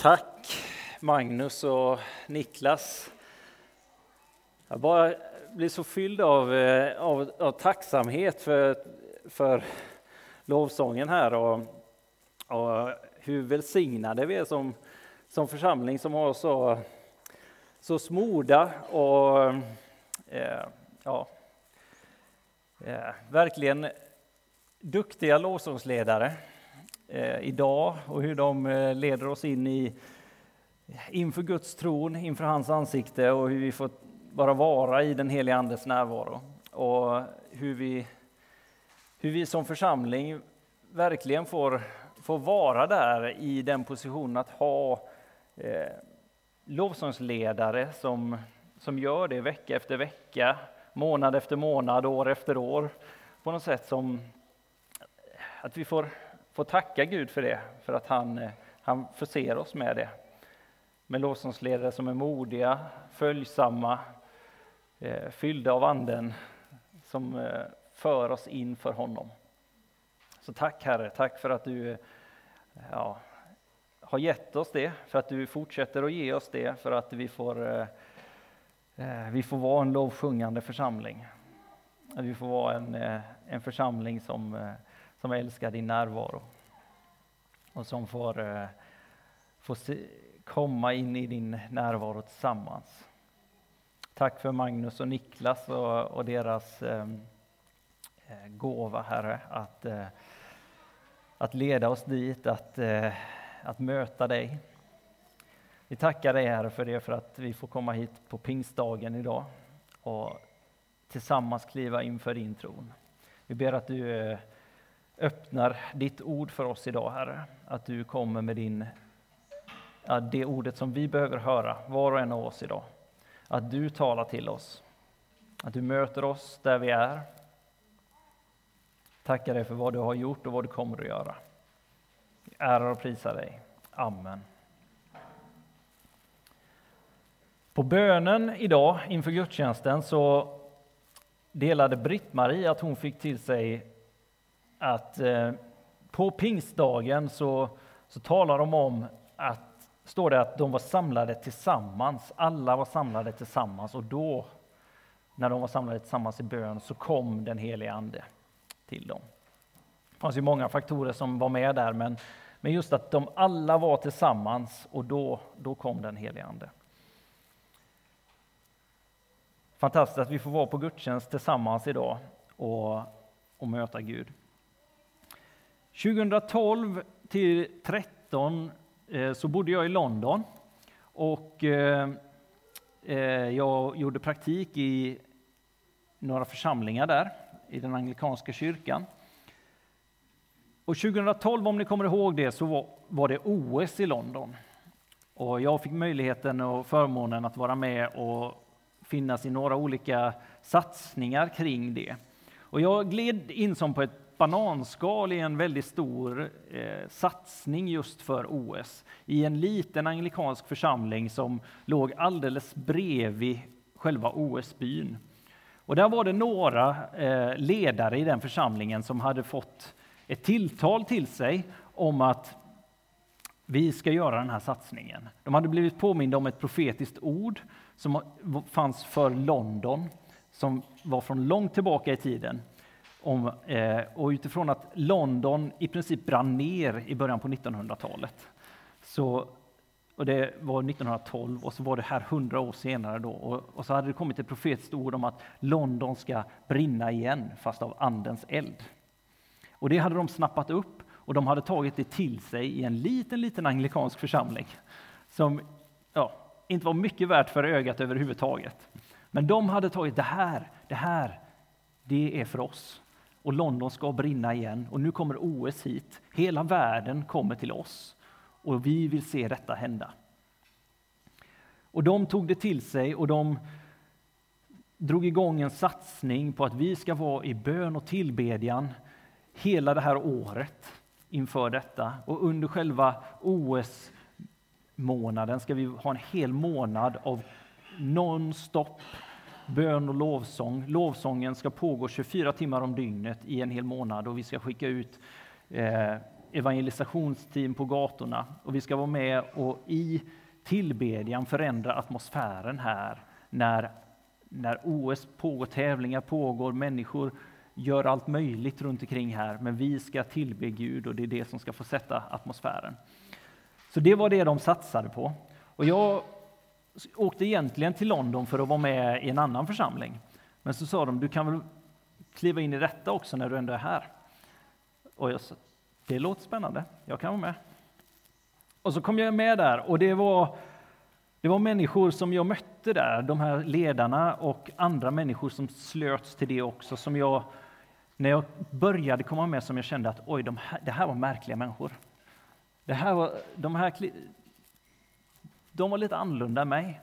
Tack Magnus och Niklas. Jag bara blir så fylld av, eh, av, av tacksamhet för, för lovsången här och, och hur välsignade vi är som, som församling som har så, så smorda och eh, ja, eh, verkligen duktiga lovsångsledare Eh, idag och hur de eh, leder oss in i inför Guds tron, inför hans ansikte och hur vi får bara vara i den heliga Andes närvaro. Och hur vi, hur vi som församling verkligen får, får vara där i den positionen att ha eh, lovsångsledare som, som gör det vecka efter vecka, månad efter månad, år efter år. På något sätt som att vi får får tacka Gud för det, för att han, eh, han förser oss med det. Med lovsångsledare som är modiga, följsamma, eh, fyllda av Anden, som eh, för oss in för honom. Så tack Herre, tack för att du ja, har gett oss det, för att du fortsätter att ge oss det, för att vi får, vi får vara en lovsjungande församling. Att vi får vara en, en församling som som älskar din närvaro och som får, eh, får se, komma in i din närvaro tillsammans. Tack för Magnus och Niklas och, och deras ehm, eh, gåva, Herre, att, eh, att leda oss dit, att, eh, att möta dig. Vi tackar dig, Herre, för det, för att vi får komma hit på pingstdagen idag och tillsammans kliva inför din tron. Vi ber att du eh, öppnar ditt ord för oss idag, Herre. Att du kommer med din, ja, det ordet som vi behöver höra, var och en av oss idag. Att du talar till oss, att du möter oss där vi är. Tackar dig för vad du har gjort och vad du kommer att göra. Ärar och prisar dig. Amen. På bönen idag inför gudstjänsten så delade Britt-Marie att hon fick till sig att eh, på pingstdagen så, så talar de om att, står det att de var samlade tillsammans, alla var samlade tillsammans och då, när de var samlade tillsammans i bön, så kom den helige Ande till dem. Det fanns ju många faktorer som var med där, men, men just att de alla var tillsammans och då, då kom den helige Ande. Fantastiskt att vi får vara på gudstjänst tillsammans idag och, och möta Gud. 2012 till 2013 eh, så bodde jag i London och eh, eh, jag gjorde praktik i några församlingar där i den anglikanska kyrkan. Och 2012, om ni kommer ihåg det, så var det OS i London. Och jag fick möjligheten och förmånen att vara med och finnas i några olika satsningar kring det. Och jag gled in som på ett bananskal i en väldigt stor eh, satsning just för OS i en liten anglikansk församling som låg alldeles bredvid själva OS-byn. Och där var det några eh, ledare i den församlingen som hade fått ett tilltal till sig om att vi ska göra den här satsningen. De hade blivit påminda om ett profetiskt ord som fanns för London, som var från långt tillbaka i tiden om, eh, och utifrån att London i princip brann ner i början på 1900-talet. Så, och det var 1912 och så var det här hundra år senare då. Och, och, så hade det kommit ett profetiskt ord om att London ska brinna igen, fast av Andens eld. Och det hade de snappat upp och de hade tagit det till sig i en liten, liten anglikansk församling som ja, inte var mycket värt för ögat överhuvudtaget. Men de hade tagit det här, det här, det är för oss och London ska brinna igen och nu kommer OS hit. Hela världen kommer till oss och vi vill se detta hända. Och de tog det till sig och de drog igång en satsning på att vi ska vara i bön och tillbedjan hela det här året inför detta. Och under själva OS-månaden ska vi ha en hel månad av non-stop bön och lovsång. Lovsången ska pågå 24 timmar om dygnet i en hel månad och vi ska skicka ut eh, evangelisationsteam på gatorna och vi ska vara med och i tillbedjan förändra atmosfären här när, när OS pågår, tävlingar pågår, människor gör allt möjligt runt omkring här, men vi ska tillbe Gud och det är det som ska få sätta atmosfären. Så det var det de satsade på. Och jag åkte egentligen till London för att vara med i en annan församling. Men så sa de, du kan väl kliva in i detta också när du ändå är här? Och jag sa, det låter spännande, jag kan vara med. Och så kom jag med där och det var, det var människor som jag mötte där, de här ledarna och andra människor som slöts till det också, som jag, när jag började komma med, som jag kände att oj, de här, det här var märkliga människor. Det här var, de här de var lite annorlunda än mig.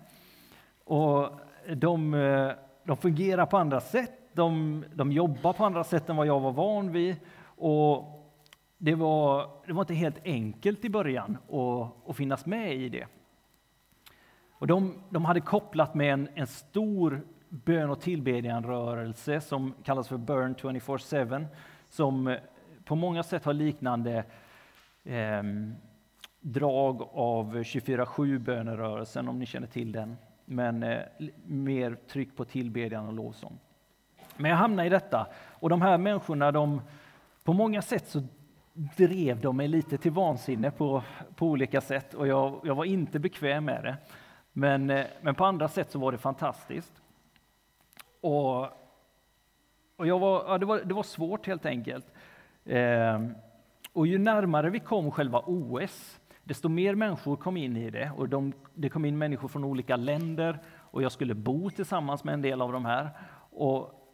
Och de, eh, de fungerar på andra sätt, de, de jobbar på andra sätt än vad jag var van vid. Och det var, det var inte helt enkelt i början att, att finnas med i det. Och de, de hade kopplat med en, en stor bön och tillbedjanrörelse som kallas för Burn 24-7, som på många sätt har liknande eh, drag av 24-7 bönerörelsen, om ni känner till den. Men eh, mer tryck på tillbedjan och lovsång. Men jag hamnade i detta, och de här människorna, de, på många sätt så drev de mig lite till vansinne på, på olika sätt, och jag, jag var inte bekväm med det. Men, eh, men på andra sätt så var det fantastiskt. Och, och jag var, ja, det, var, det var svårt helt enkelt. Eh, och ju närmare vi kom själva OS, desto mer människor kom in i det. Och de, det kom in människor från olika länder och jag skulle bo tillsammans med en del av de här. Och,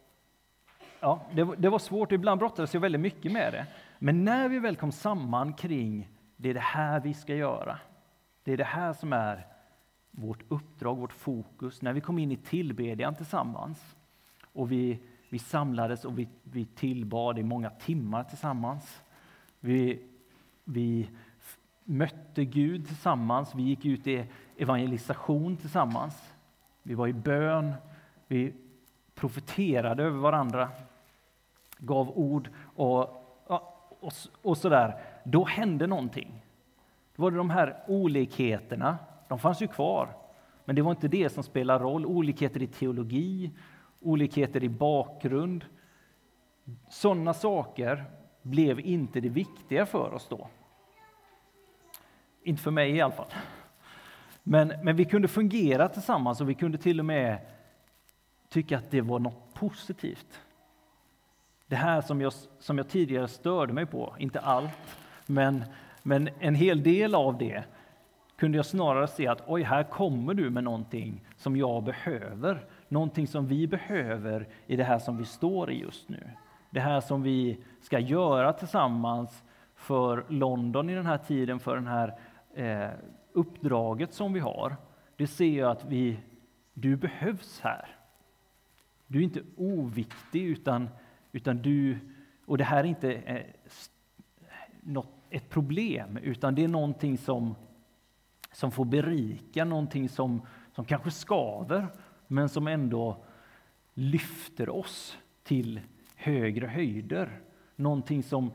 ja, det, det var svårt, ibland brottades jag väldigt mycket med det. Men när vi väl kom samman kring det är det här vi ska göra, det är det här som är vårt uppdrag, vårt fokus, när vi kom in i tillbedjan tillsammans och vi, vi samlades och vi, vi tillbad i många timmar tillsammans. Vi, vi mötte Gud tillsammans, vi gick ut i evangelisation tillsammans. Vi var i bön, vi profeterade över varandra, gav ord och, och, och sådär. Då hände någonting. Då var det de här olikheterna, de fanns ju kvar. Men det var inte det som spelade roll. Olikheter i teologi, olikheter i bakgrund. Sådana saker blev inte det viktiga för oss då. Inte för mig i alla fall. Men, men vi kunde fungera tillsammans och vi kunde till och med tycka att det var något positivt. Det här som jag, som jag tidigare störde mig på, inte allt, men, men en hel del av det kunde jag snarare se att oj, här kommer du med någonting som jag behöver. Någonting som vi behöver i det här som vi står i just nu. Det här som vi ska göra tillsammans för London i den här tiden, för den här eh, uppdraget som vi har, det ser jag att vi, du behövs här. Du är inte oviktig, utan, utan du... Och det här är inte eh, något, ett problem, utan det är någonting som, som får berika, någonting som, som kanske skaver, men som ändå lyfter oss till högre höjder. Någonting som,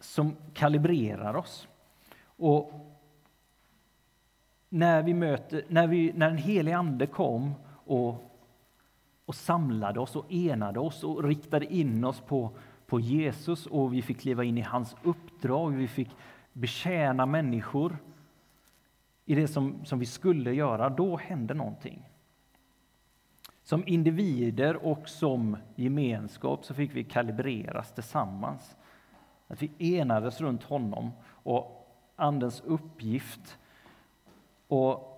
som kalibrerar oss. Och när, vi möter, när, vi, när den helige Ande kom och, och samlade oss och enade oss och riktade in oss på, på Jesus och vi fick kliva in i hans uppdrag, vi fick betjäna människor i det som, som vi skulle göra, då hände någonting. Som individer och som gemenskap så fick vi kalibreras tillsammans. Att vi enades runt honom och Andens uppgift och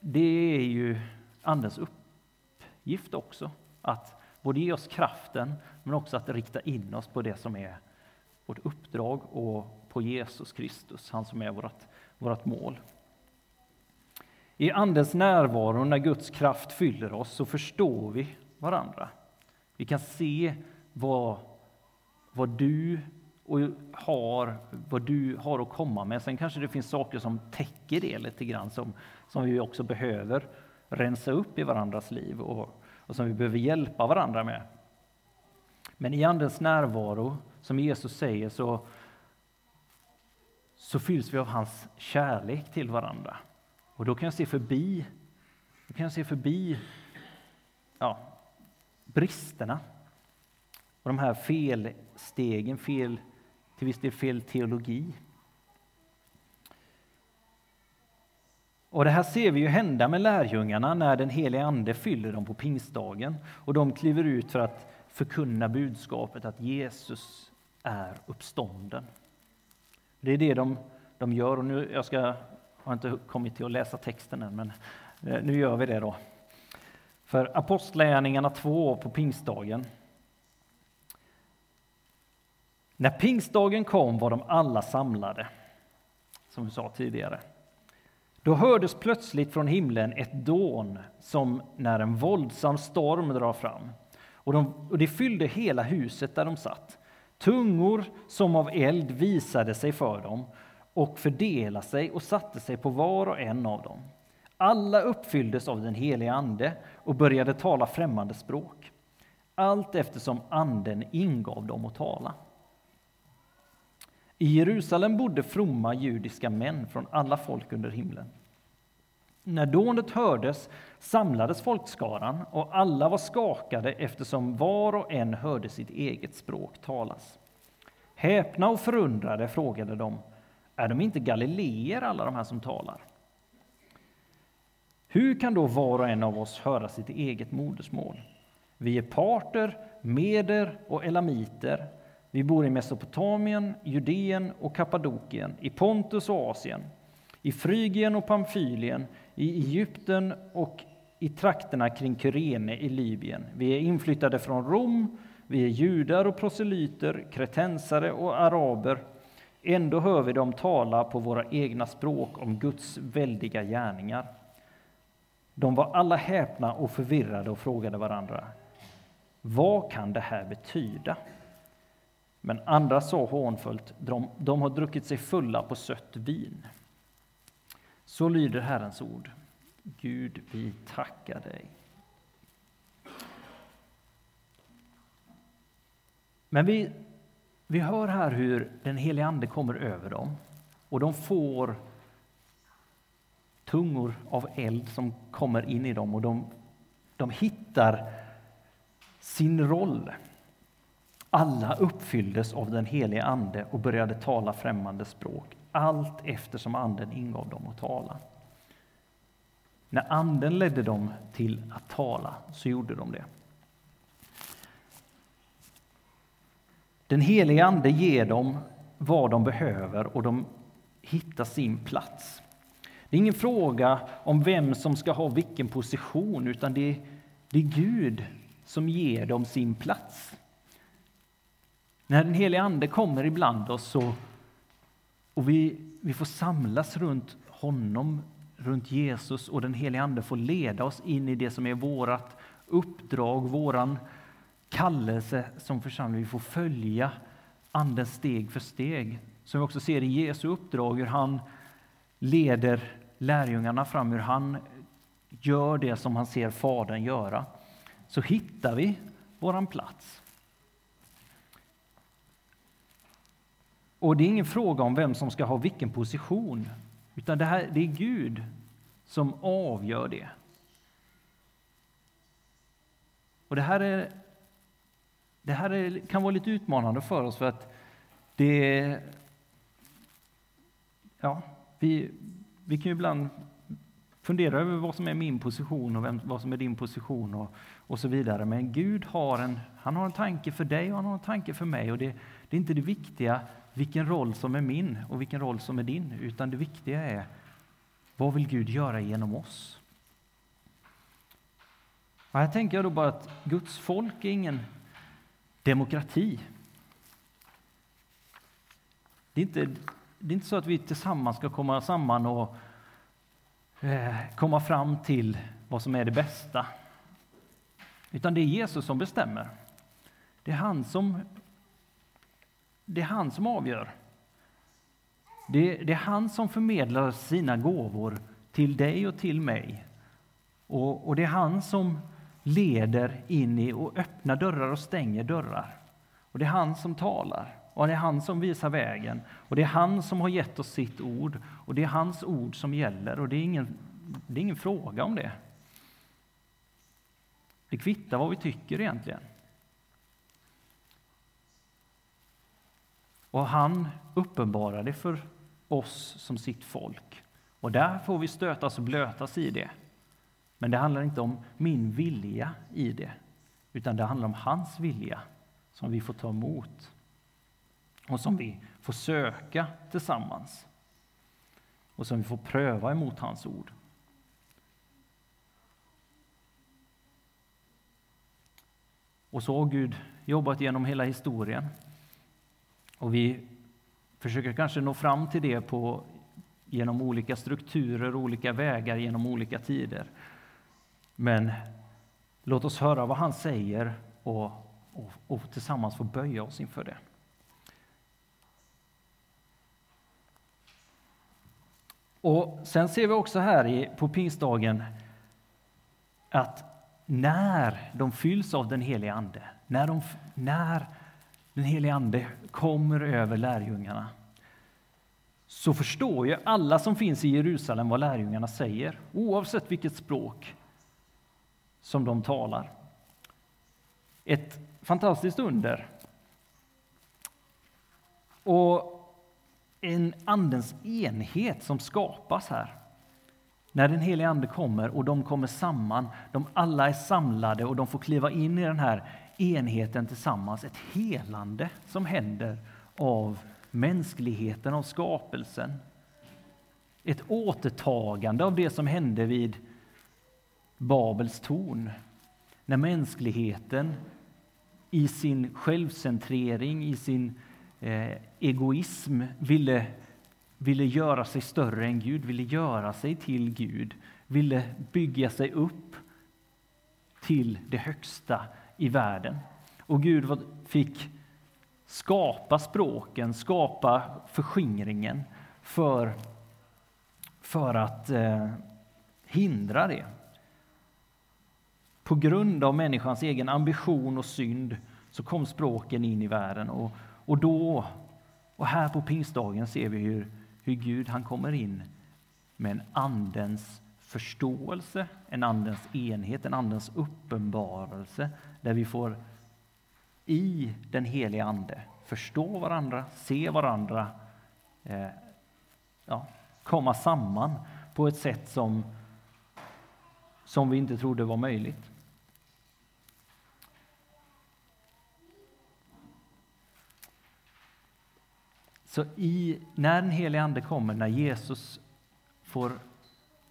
det är ju Andens uppgift också, att både ge oss kraften, men också att rikta in oss på det som är vårt uppdrag och på Jesus Kristus, han som är vårt, vårt mål. I Andens närvaro, när Guds kraft fyller oss, så förstår vi varandra. Vi kan se vad, vad du och har vad du har att komma med. Sen kanske det finns saker som täcker det lite grann som, som vi också behöver rensa upp i varandras liv och, och som vi behöver hjälpa varandra med. Men i Andens närvaro, som Jesus säger, så, så fylls vi av hans kärlek till varandra. Och då kan jag se förbi, då kan jag se förbi ja, bristerna och de här felstegen, fel, till viss del fel teologi. Och Det här ser vi ju hända med lärjungarna när den helige Ande fyller dem på pingstdagen och de kliver ut för att förkunna budskapet att Jesus är uppstånden. Det är det de, de gör. Och nu, jag ska, har inte kommit till att läsa texten än, men eh, nu gör vi det då. För Apostlagärningarna 2 på pingstdagen. När pingstdagen kom var de alla samlade, som vi sa tidigare. Då hördes plötsligt från himlen ett dån som när en våldsam storm drar fram. Och, de, och det fyllde hela huset där de satt. Tungor som av eld visade sig för dem och fördelade sig och satte sig på var och en av dem. Alla uppfylldes av den helige Ande och började tala främmande språk, allt eftersom Anden ingav dem att tala. I Jerusalem bodde fromma judiska män från alla folk under himlen. När dånet hördes samlades folkskaran och alla var skakade eftersom var och en hörde sitt eget språk talas. Häpna och förundrade frågade de, är de inte galileer alla de här som talar? Hur kan då var och en av oss höra sitt eget modersmål? Vi är parter, meder och elamiter. Vi bor i Mesopotamien, Judeen och Kappadokien, i Pontus och Asien, i Frygien och Pamfylien, i Egypten och i trakterna kring Kyrene i Libyen. Vi är inflyttade från Rom, vi är judar och proselyter, kretensare och araber. Ändå hör vi dem tala på våra egna språk om Guds väldiga gärningar. De var alla häpna och förvirrade och frågade varandra. Vad kan det här betyda? Men andra sa hånfullt, de, de har druckit sig fulla på sött vin. Så lyder Herrens ord. Gud, vi tackar dig. Men vi, vi hör här hur den helige Ande kommer över dem och de får tungor av eld som kommer in i dem och de, de hittar sin roll. Alla uppfylldes av den helige Ande och började tala främmande språk, allt eftersom Anden ingav dem att tala. När Anden ledde dem till att tala så gjorde de det. Den helige Ande ger dem vad de behöver och de hittar sin plats. Det är ingen fråga om vem som ska ha vilken position, utan det är, det är Gud som ger dem sin plats. När den helige Ande kommer ibland oss så, och vi, vi får samlas runt honom, runt Jesus och den helige Ande får leda oss in i det som är vårt uppdrag, våran kallelse som församling. Vi får följa Anden steg för steg. Som vi också ser i Jesu uppdrag, hur han leder lärjungarna fram, hur han gör det som han ser Fadern göra. Så hittar vi våran plats. Och det är ingen fråga om vem som ska ha vilken position, utan det, här, det är Gud som avgör det. Och det här, är, det här är, kan vara lite utmanande för oss, för att det... Ja, vi, vi kan ju ibland fundera över vad som är min position och vem, vad som är din position och, och så vidare. Men Gud har en, han har en tanke för dig och han har en tanke för mig. Och det, det är inte det viktiga vilken roll som är min och vilken roll som är din, utan det viktiga är vad vill Gud göra genom oss? Och här tänker jag då bara att Guds folk är ingen demokrati. Det är inte, det är inte så att vi tillsammans ska komma samman och eh, komma fram till vad som är det bästa. Utan det är Jesus som bestämmer. Det är han som det är han som avgör. Det, det, är han som förmedlar sina gåvor till dig och till mig. Och, och det är han som leder in i och öppnar dörrar och stänger dörrar. Och det är han som talar. Och det är han som visar vägen. Och det är han som har gett oss sitt ord. Och det är hans ord som gäller. Och det är ingen, det är ingen fråga om det. Det kvittar vad vi tycker egentligen. Och han uppenbarar det för oss som sitt folk. Och där får vi stötas och blötas i det. Men det handlar inte om min vilja i det, utan det handlar om hans vilja som vi får ta emot och som vi får söka tillsammans och som vi får pröva emot hans ord. Och så har Gud jobbat genom hela historien. Och vi försöker kanske nå fram till det på, genom olika strukturer, olika vägar, genom olika tider. Men låt oss höra vad han säger och, och, och tillsammans få böja oss inför det. Och Sen ser vi också här på pingstdagen att när de fylls av den helige Ande, när, de, när den helige Ande kommer över lärjungarna så förstår ju alla som finns i Jerusalem vad lärjungarna säger, oavsett vilket språk som de talar. Ett fantastiskt under. Och en Andens enhet som skapas här. När den helige Ande kommer och de kommer samman, de alla är samlade och de får kliva in i den här enheten tillsammans. Ett helande som händer av mänskligheten, av skapelsen. Ett återtagande av det som hände vid Babels torn. När mänskligheten i sin självcentrering, i sin eh, egoism ville, ville göra sig större än Gud, ville göra sig till Gud, ville bygga sig upp till det högsta i världen. Och Gud fick skapa språken, skapa förskingringen för, för att eh, hindra det. På grund av människans egen ambition och synd så kom språken in i världen. Och, och då, och här på pingstdagen ser vi hur, hur Gud han kommer in med en andens förståelse, en andens enhet, en andens uppenbarelse där vi får i den heliga Ande förstå varandra, se varandra, eh, ja, komma samman på ett sätt som, som vi inte trodde var möjligt. Så i, när den helige Ande kommer, när Jesus får,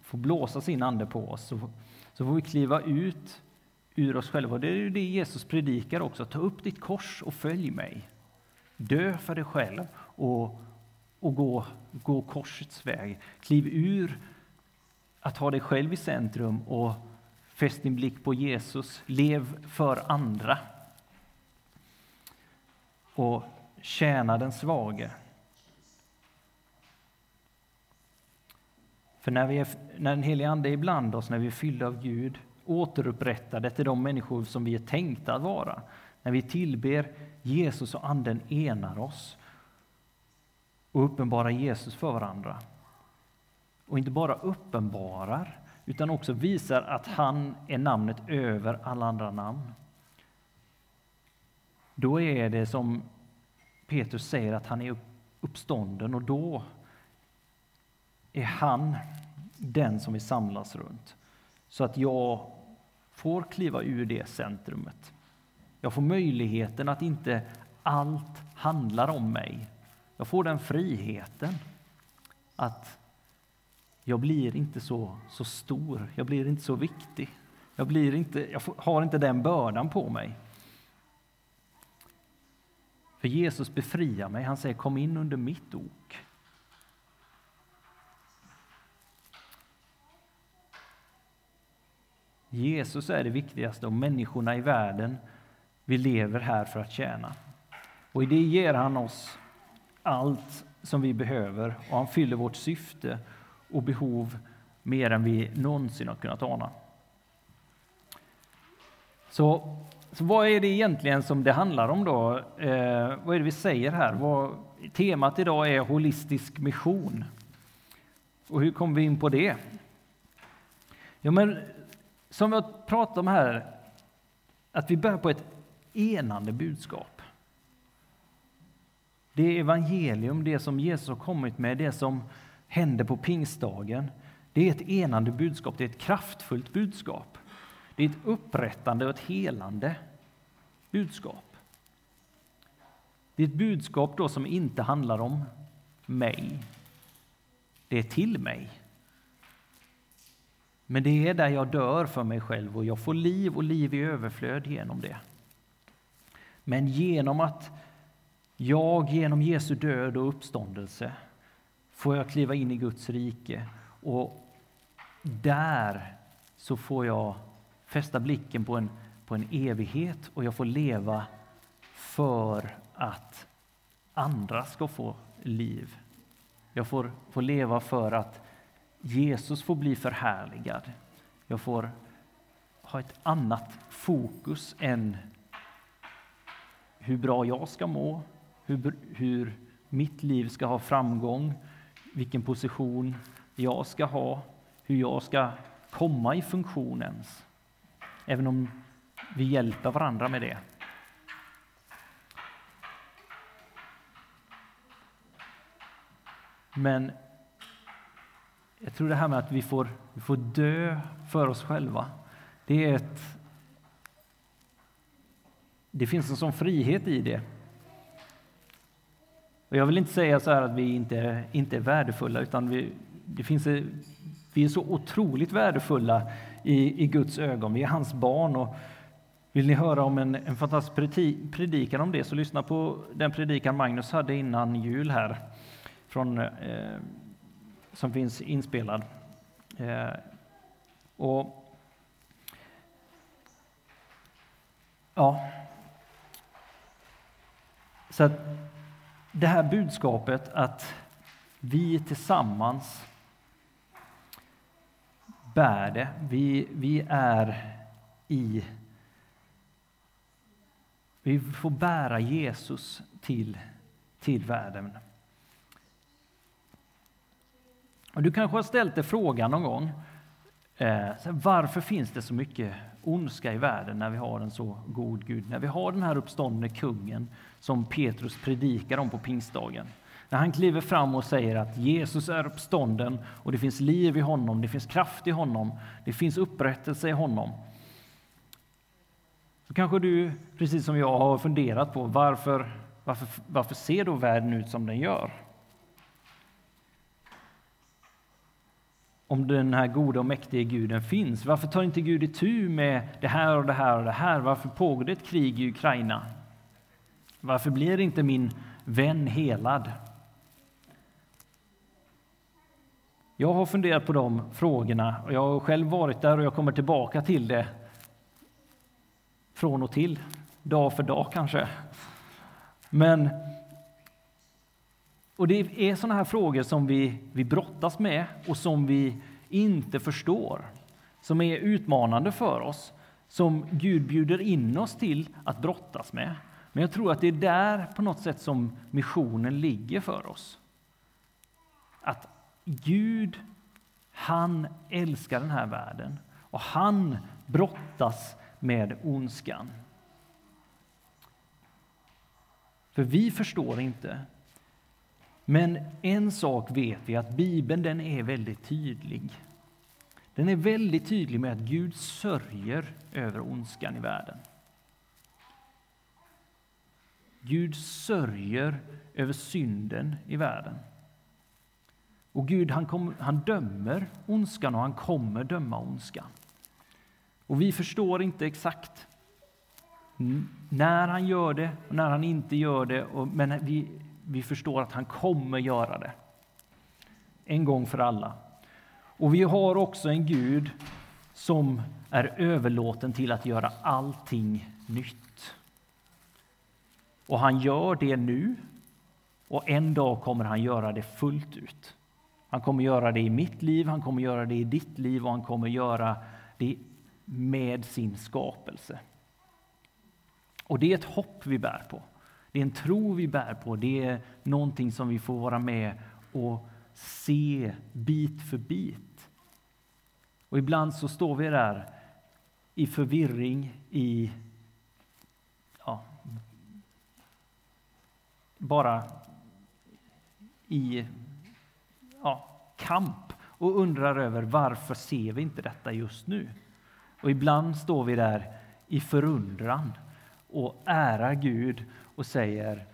får blåsa sin ande på oss, så, så får vi kliva ut ur oss själva. Det är ju det Jesus predikar också. Ta upp ditt kors och följ mig. Dö för dig själv och, och gå, gå korsets väg. Kliv ur att ha dig själv i centrum och fäst din blick på Jesus. Lev för andra. Och tjäna den svage. För när, vi är, när den helige Ande är ibland oss, när vi är fyllda av Gud, återupprättade till de människor som vi är tänkta att vara. När vi tillber Jesus och Anden enar oss och uppenbarar Jesus för varandra. Och inte bara uppenbarar, utan också visar att han är namnet över alla andra namn. Då är det som Petrus säger att han är uppstånden och då är han den som vi samlas runt. Så att jag får kliva ur det centrumet. Jag får möjligheten att inte allt handlar om mig. Jag får den friheten att jag blir inte så, så stor, jag blir inte så viktig. Jag, blir inte, jag har inte den bördan på mig. För Jesus befriar mig. Han säger kom in under mitt ok. Jesus är det viktigaste och människorna i världen, vi lever här för att tjäna. Och i det ger han oss allt som vi behöver och han fyller vårt syfte och behov mer än vi någonsin har kunnat ana. Så så vad är det egentligen som det handlar om då? Eh, vad är det vi säger här? Vad, temat idag är holistisk mission. Och hur kom vi in på det? Ja, men som jag pratade om här, att vi börjar på ett enande budskap. Det evangelium, det som Jesus har kommit med, det som händer på pingstdagen, det är ett enande budskap, det är ett kraftfullt budskap. Det är ett upprättande och ett helande budskap. Det är ett budskap då som inte handlar om mig. Det är till mig. Men det är där jag dör för mig själv och jag får liv och liv i överflöd genom det. Men genom att jag genom Jesu död och uppståndelse får jag kliva in i Guds rike och där så får jag fästa blicken på en, på en evighet och jag får leva för att andra ska få liv. Jag får, får leva för att Jesus får bli förhärligad. Jag får ha ett annat fokus än hur bra jag ska må, hur, hur mitt liv ska ha framgång, vilken position jag ska ha, hur jag ska komma i funktion ens. Även om vi hjälper varandra med det. Men jag tror det här med att vi får, vi får dö för oss själva, det är ett... Det finns en sån frihet i det. Och jag vill inte säga så att vi inte, inte är värdefulla, utan vi, det finns, vi är så otroligt värdefulla i, i Guds ögon. Vi är hans barn. Och vill ni höra om en, en fantastisk predikan om det, så lyssna på den predikan Magnus hade innan jul här, från, eh, som finns inspelad. Eh, och Ja. Så att det här budskapet att vi tillsammans bär det. Vi, vi är i... Vi får bära Jesus till, till världen. Och du kanske har ställt dig frågan någon gång. Eh, varför finns det så mycket ondska i världen när vi har en så god Gud? När vi har den här uppståndne kungen som Petrus predikar om på pingstdagen. När han kliver fram och säger att Jesus är uppstånden och det finns liv i honom, det finns kraft i honom, det finns upprättelse i honom. Så kanske du, precis som jag, har funderat på varför, varför, varför ser då världen ut som den gör? Om den här goda och mäktiga guden finns, varför tar inte Gud itu med det här och det här och det här? Varför pågår det ett krig i Ukraina? Varför blir inte min vän helad? Jag har funderat på de frågorna och jag har själv varit där och jag kommer tillbaka till det från och till, dag för dag kanske. Men och det är sådana här frågor som vi, vi brottas med och som vi inte förstår, som är utmanande för oss, som Gud bjuder in oss till att brottas med. Men jag tror att det är där på något sätt som missionen ligger för oss. Att Gud, han älskar den här världen och han brottas med ondskan. För vi förstår inte. Men en sak vet vi, att Bibeln den är väldigt tydlig. Den är väldigt tydlig med att Gud sörjer över ondskan i världen. Gud sörjer över synden i världen. Och Gud han, kom, han dömer ondskan och han kommer döma ondskan. Och vi förstår inte exakt när han gör det och när han inte gör det, men vi, vi förstår att han kommer göra det. En gång för alla. Och vi har också en Gud som är överlåten till att göra allting nytt. Och han gör det nu, och en dag kommer han göra det fullt ut. Han kommer göra det i mitt liv, han kommer göra det i ditt liv och han kommer göra det med sin skapelse. Och det är ett hopp vi bär på. Det är en tro vi bär på. Det är någonting som vi får vara med och se bit för bit. Och ibland så står vi där i förvirring, i ja, bara i ja, kamp och undrar över varför ser vi inte detta just nu? Och ibland står vi där i förundran och ärar Gud och säger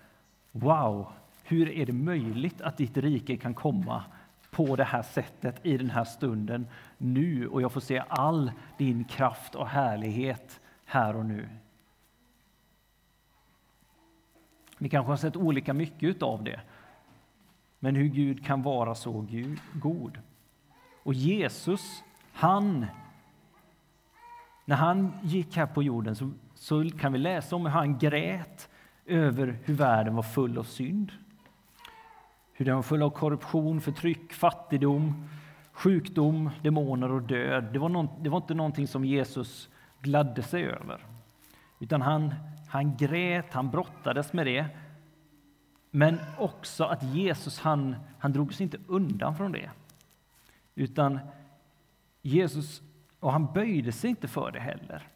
Wow, hur är det möjligt att ditt rike kan komma på det här sättet i den här stunden nu och jag får se all din kraft och härlighet här och nu. Vi kanske har sett olika mycket av det, men hur Gud kan vara så god. Och Jesus, han, när han gick här på jorden så, så kan vi läsa om hur han grät över hur världen var full av synd. Hur den var full av korruption, förtryck, fattigdom, sjukdom, demoner och död. Det var, någon, det var inte någonting som Jesus gladde sig över. Utan han, han grät, han brottades med det. Men också att Jesus han, han drog sig inte undan från det. Utan Jesus, och han böjde sig inte för det heller.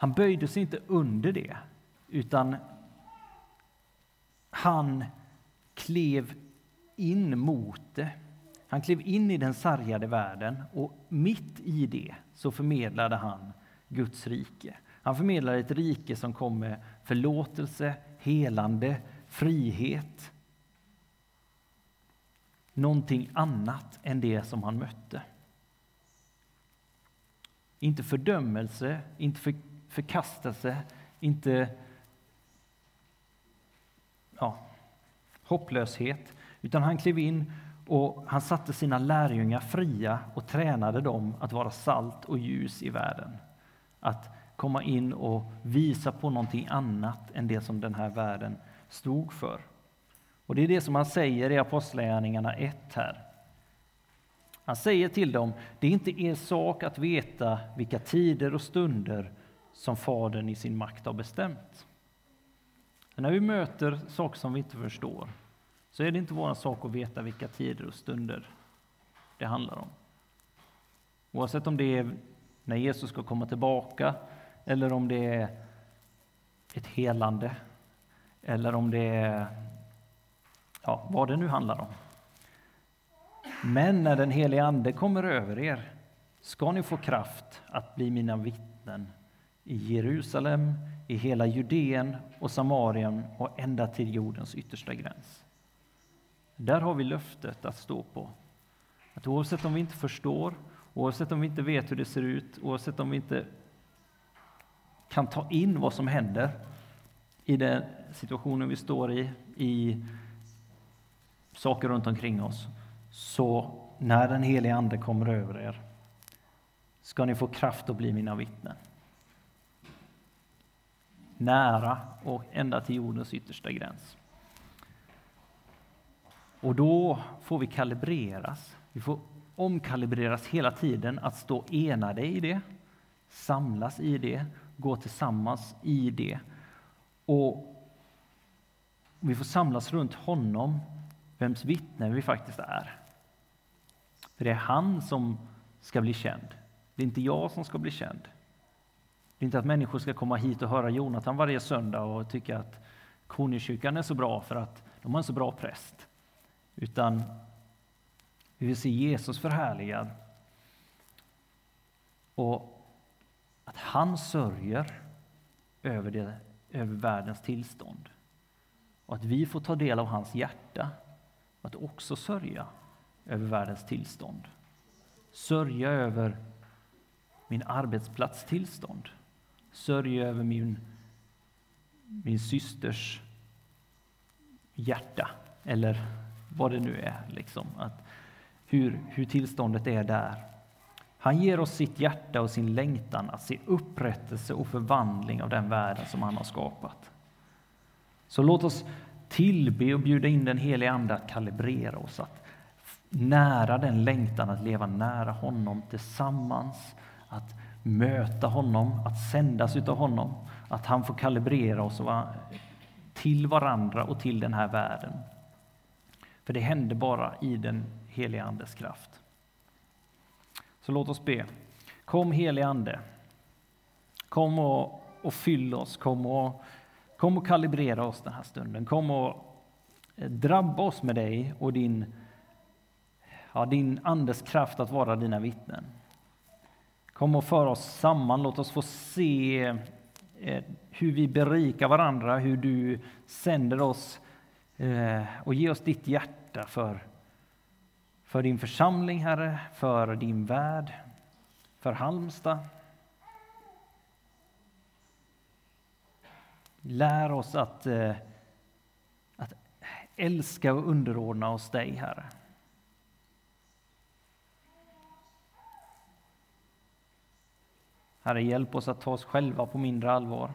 Han böjde sig inte under det, utan han klev in mot det. Han klev in i den sargade världen och mitt i det så förmedlade han Guds rike. Han förmedlade ett rike som kom med förlåtelse, helande, frihet. Någonting annat än det som han mötte. Inte fördömelse, inte för, förkastelse, inte ja, hopplöshet, utan han klev in och han satte sina lärjungar fria och tränade dem att vara salt och ljus i världen. Att komma in och visa på någonting annat än det som den här världen stod för. Och Det är det som han säger i Apostlagärningarna 1 här. Han säger till dem, det är inte er sak att veta vilka tider och stunder som Fadern i sin makt har bestämt. Men när vi möter saker som vi inte förstår så är det inte vår sak att veta vilka tider och stunder det handlar om. Oavsett om det är när Jesus ska komma tillbaka eller om det är ett helande eller om det är ja, vad det nu handlar om. Men när den helige Ande kommer över er ska ni få kraft att bli mina vittnen i Jerusalem, i hela Judeen och Samarien och ända till jordens yttersta gräns. Där har vi löftet att stå på. Att oavsett om vi inte förstår, oavsett om vi inte vet hur det ser ut, oavsett om vi inte kan ta in vad som händer i den situationen vi står i, i saker runt omkring oss, så när den helige Ande kommer över er ska ni få kraft att bli mina vittnen nära och ända till jordens yttersta gräns. Och då får vi kalibreras. Vi får omkalibreras hela tiden att stå enade i det, samlas i det, gå tillsammans i det. Och vi får samlas runt honom, vems vittne vi faktiskt är. För det är han som ska bli känd. Det är inte jag som ska bli känd. Det är inte att människor ska komma hit och höra Jonathan varje söndag och tycka att konungskyrkan är så bra för att de har en så bra präst. Utan vi vill se Jesus förhärligad. Och att han sörjer över, det, över världens tillstånd. Och att vi får ta del av hans hjärta. Att också sörja över världens tillstånd. Sörja över min arbetsplats tillstånd sörja över min, min systers hjärta, eller vad det nu är. Liksom. Att hur, hur tillståndet är där. Han ger oss sitt hjärta och sin längtan att se upprättelse och förvandling av den världen som han har skapat. Så låt oss tillbe och bjuda in den helige Ande att kalibrera oss, att nära den längtan att leva nära honom tillsammans, att möta honom, att sändas utav honom, att han får kalibrera oss till varandra och till den här världen. För det händer bara i den heliga Andes kraft. Så låt oss be. Kom helige Ande. Kom och, och fyll oss, kom och, kom och kalibrera oss den här stunden. Kom och eh, drabba oss med dig och din, ja, din Andes kraft att vara dina vittnen. Kom och för oss samman, låt oss få se eh, hur vi berikar varandra, hur du sänder oss eh, och ger oss ditt hjärta för, för din församling, Herre, för din värld, för Halmstad. Lär oss att, eh, att älska och underordna oss dig, Herre. Herre, hjälp oss att ta oss själva på mindre allvar.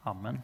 Amen.